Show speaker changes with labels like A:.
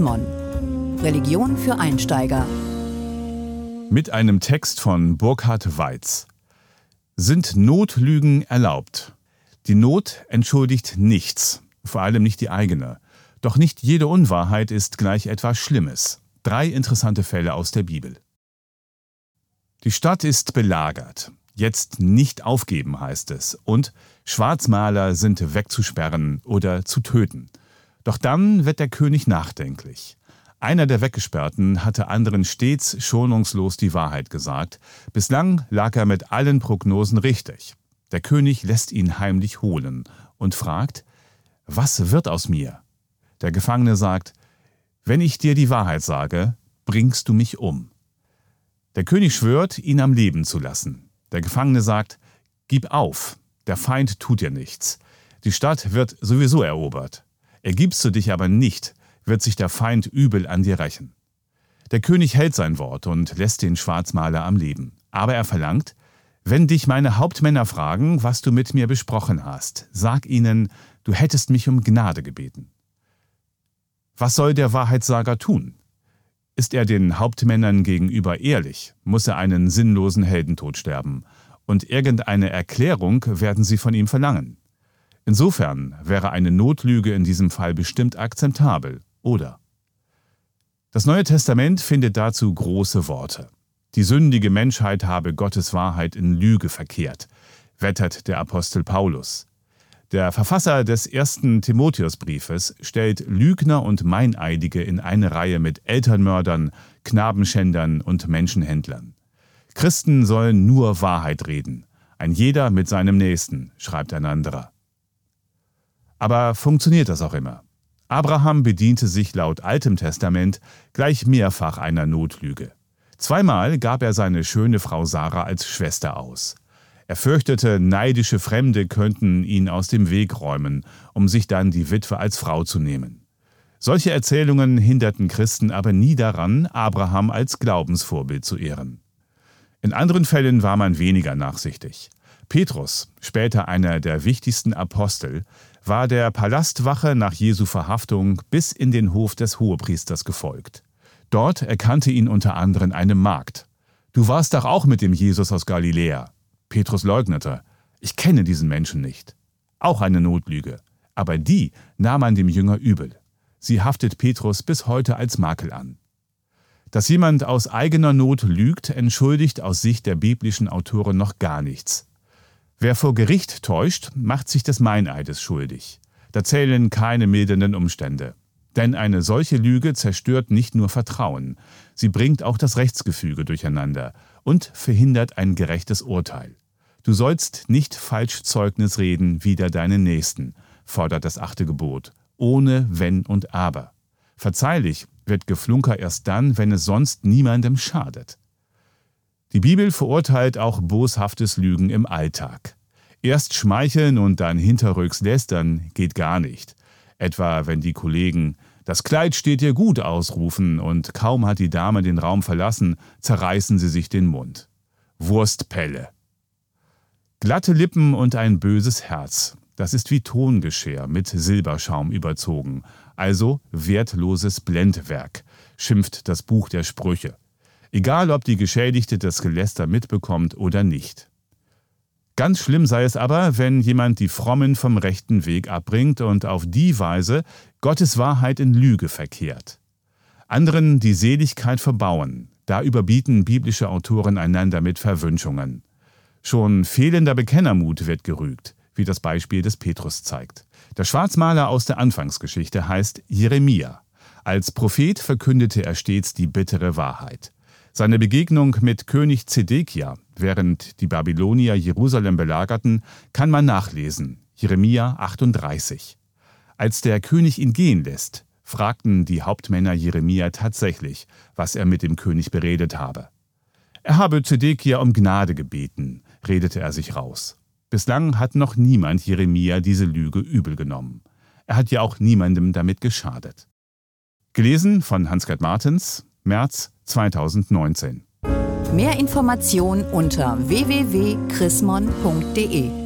A: Mon. Religion für Einsteiger.
B: Mit einem Text von Burkhard Weiz. Sind Notlügen erlaubt? Die Not entschuldigt nichts, vor allem nicht die eigene. Doch nicht jede Unwahrheit ist gleich etwas Schlimmes. Drei interessante Fälle aus der Bibel. Die Stadt ist belagert. Jetzt nicht aufgeben heißt es. Und Schwarzmaler sind wegzusperren oder zu töten. Doch dann wird der König nachdenklich. Einer der Weggesperrten hatte anderen stets schonungslos die Wahrheit gesagt. Bislang lag er mit allen Prognosen richtig. Der König lässt ihn heimlich holen und fragt, was wird aus mir? Der Gefangene sagt, wenn ich dir die Wahrheit sage, bringst du mich um. Der König schwört, ihn am Leben zu lassen. Der Gefangene sagt, gib auf, der Feind tut dir nichts. Die Stadt wird sowieso erobert. Ergibst du dich aber nicht, wird sich der Feind übel an dir rächen. Der König hält sein Wort und lässt den Schwarzmaler am Leben. Aber er verlangt, wenn dich meine Hauptmänner fragen, was du mit mir besprochen hast, sag ihnen, du hättest mich um Gnade gebeten. Was soll der Wahrheitssager tun? Ist er den Hauptmännern gegenüber ehrlich, muss er einen sinnlosen Heldentod sterben, und irgendeine Erklärung werden sie von ihm verlangen. Insofern wäre eine Notlüge in diesem Fall bestimmt akzeptabel, oder? Das Neue Testament findet dazu große Worte. Die sündige Menschheit habe Gottes Wahrheit in Lüge verkehrt, wettert der Apostel Paulus. Der Verfasser des ersten Timotheusbriefes stellt Lügner und Meineidige in eine Reihe mit Elternmördern, Knabenschändern und Menschenhändlern. Christen sollen nur Wahrheit reden, ein jeder mit seinem Nächsten, schreibt ein anderer. Aber funktioniert das auch immer? Abraham bediente sich laut Altem Testament gleich mehrfach einer Notlüge. Zweimal gab er seine schöne Frau Sarah als Schwester aus. Er fürchtete, neidische Fremde könnten ihn aus dem Weg räumen, um sich dann die Witwe als Frau zu nehmen. Solche Erzählungen hinderten Christen aber nie daran, Abraham als Glaubensvorbild zu ehren. In anderen Fällen war man weniger nachsichtig. Petrus, später einer der wichtigsten Apostel, war der Palastwache nach Jesu Verhaftung bis in den Hof des Hohepriesters gefolgt. Dort erkannte ihn unter anderem eine Magd. Du warst doch auch mit dem Jesus aus Galiläa. Petrus leugnete, ich kenne diesen Menschen nicht. Auch eine Notlüge. Aber die nahm man dem Jünger übel. Sie haftet Petrus bis heute als Makel an. Dass jemand aus eigener Not lügt, entschuldigt aus Sicht der biblischen Autoren noch gar nichts. Wer vor Gericht täuscht, macht sich des Meineides schuldig. Da zählen keine mildernden Umstände. Denn eine solche Lüge zerstört nicht nur Vertrauen, sie bringt auch das Rechtsgefüge durcheinander und verhindert ein gerechtes Urteil. Du sollst nicht falsch Zeugnis reden wider deinen Nächsten, fordert das achte Gebot, ohne Wenn und Aber. Verzeihlich wird Geflunker erst dann, wenn es sonst niemandem schadet. Die Bibel verurteilt auch boshaftes Lügen im Alltag. Erst schmeicheln und dann hinterrücks lästern geht gar nicht. Etwa wenn die Kollegen das Kleid steht dir gut ausrufen und kaum hat die Dame den Raum verlassen, zerreißen sie sich den Mund. Wurstpelle. Glatte Lippen und ein böses Herz. Das ist wie Tongeschirr mit Silberschaum überzogen, also wertloses Blendwerk, schimpft das Buch der Sprüche. Egal, ob die Geschädigte das Geläster mitbekommt oder nicht. Ganz schlimm sei es aber, wenn jemand die Frommen vom rechten Weg abbringt und auf die Weise Gottes Wahrheit in Lüge verkehrt. Anderen die Seligkeit verbauen, da überbieten biblische Autoren einander mit Verwünschungen. Schon fehlender Bekennermut wird gerügt, wie das Beispiel des Petrus zeigt. Der Schwarzmaler aus der Anfangsgeschichte heißt Jeremia. Als Prophet verkündete er stets die bittere Wahrheit. Seine Begegnung mit König Zedekia, während die Babylonier Jerusalem belagerten, kann man nachlesen. Jeremia 38. Als der König ihn gehen lässt, fragten die Hauptmänner Jeremia tatsächlich, was er mit dem König beredet habe. Er habe Zedekia um Gnade gebeten, redete er sich raus. Bislang hat noch niemand Jeremia diese Lüge übel genommen. Er hat ja auch niemandem damit geschadet. Gelesen von Hans-Gerd Martens, März 2019.
A: Mehr Informationen unter www.chrismon.de